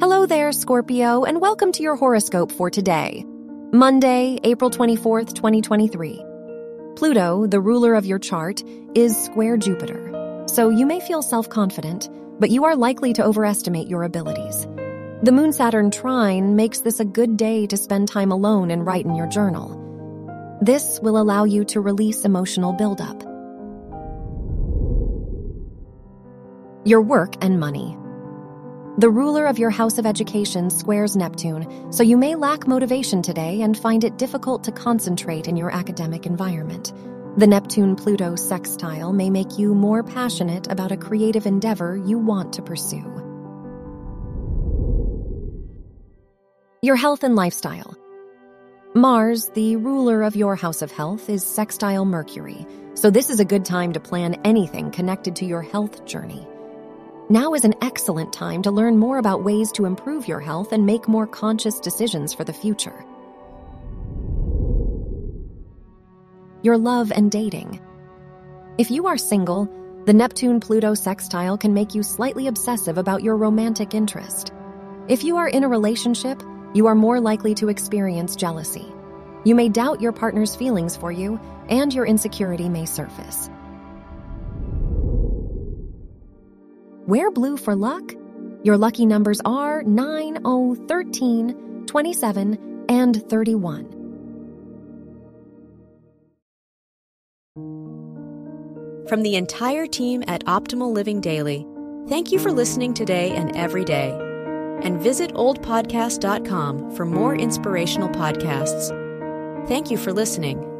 Hello there, Scorpio, and welcome to your horoscope for today, Monday, April 24th, 2023. Pluto, the ruler of your chart, is square Jupiter, so you may feel self confident, but you are likely to overestimate your abilities. The Moon Saturn trine makes this a good day to spend time alone and write in your journal. This will allow you to release emotional buildup. Your work and money. The ruler of your house of education squares Neptune, so you may lack motivation today and find it difficult to concentrate in your academic environment. The Neptune Pluto sextile may make you more passionate about a creative endeavor you want to pursue. Your health and lifestyle. Mars, the ruler of your house of health, is sextile Mercury, so this is a good time to plan anything connected to your health journey. Now is an excellent time to learn more about ways to improve your health and make more conscious decisions for the future. Your love and dating. If you are single, the Neptune Pluto sextile can make you slightly obsessive about your romantic interest. If you are in a relationship, you are more likely to experience jealousy. You may doubt your partner's feelings for you, and your insecurity may surface. Wear blue for luck. Your lucky numbers are 9, 0, 13, 27, and 31. From the entire team at Optimal Living Daily, thank you for listening today and every day. And visit oldpodcast.com for more inspirational podcasts. Thank you for listening.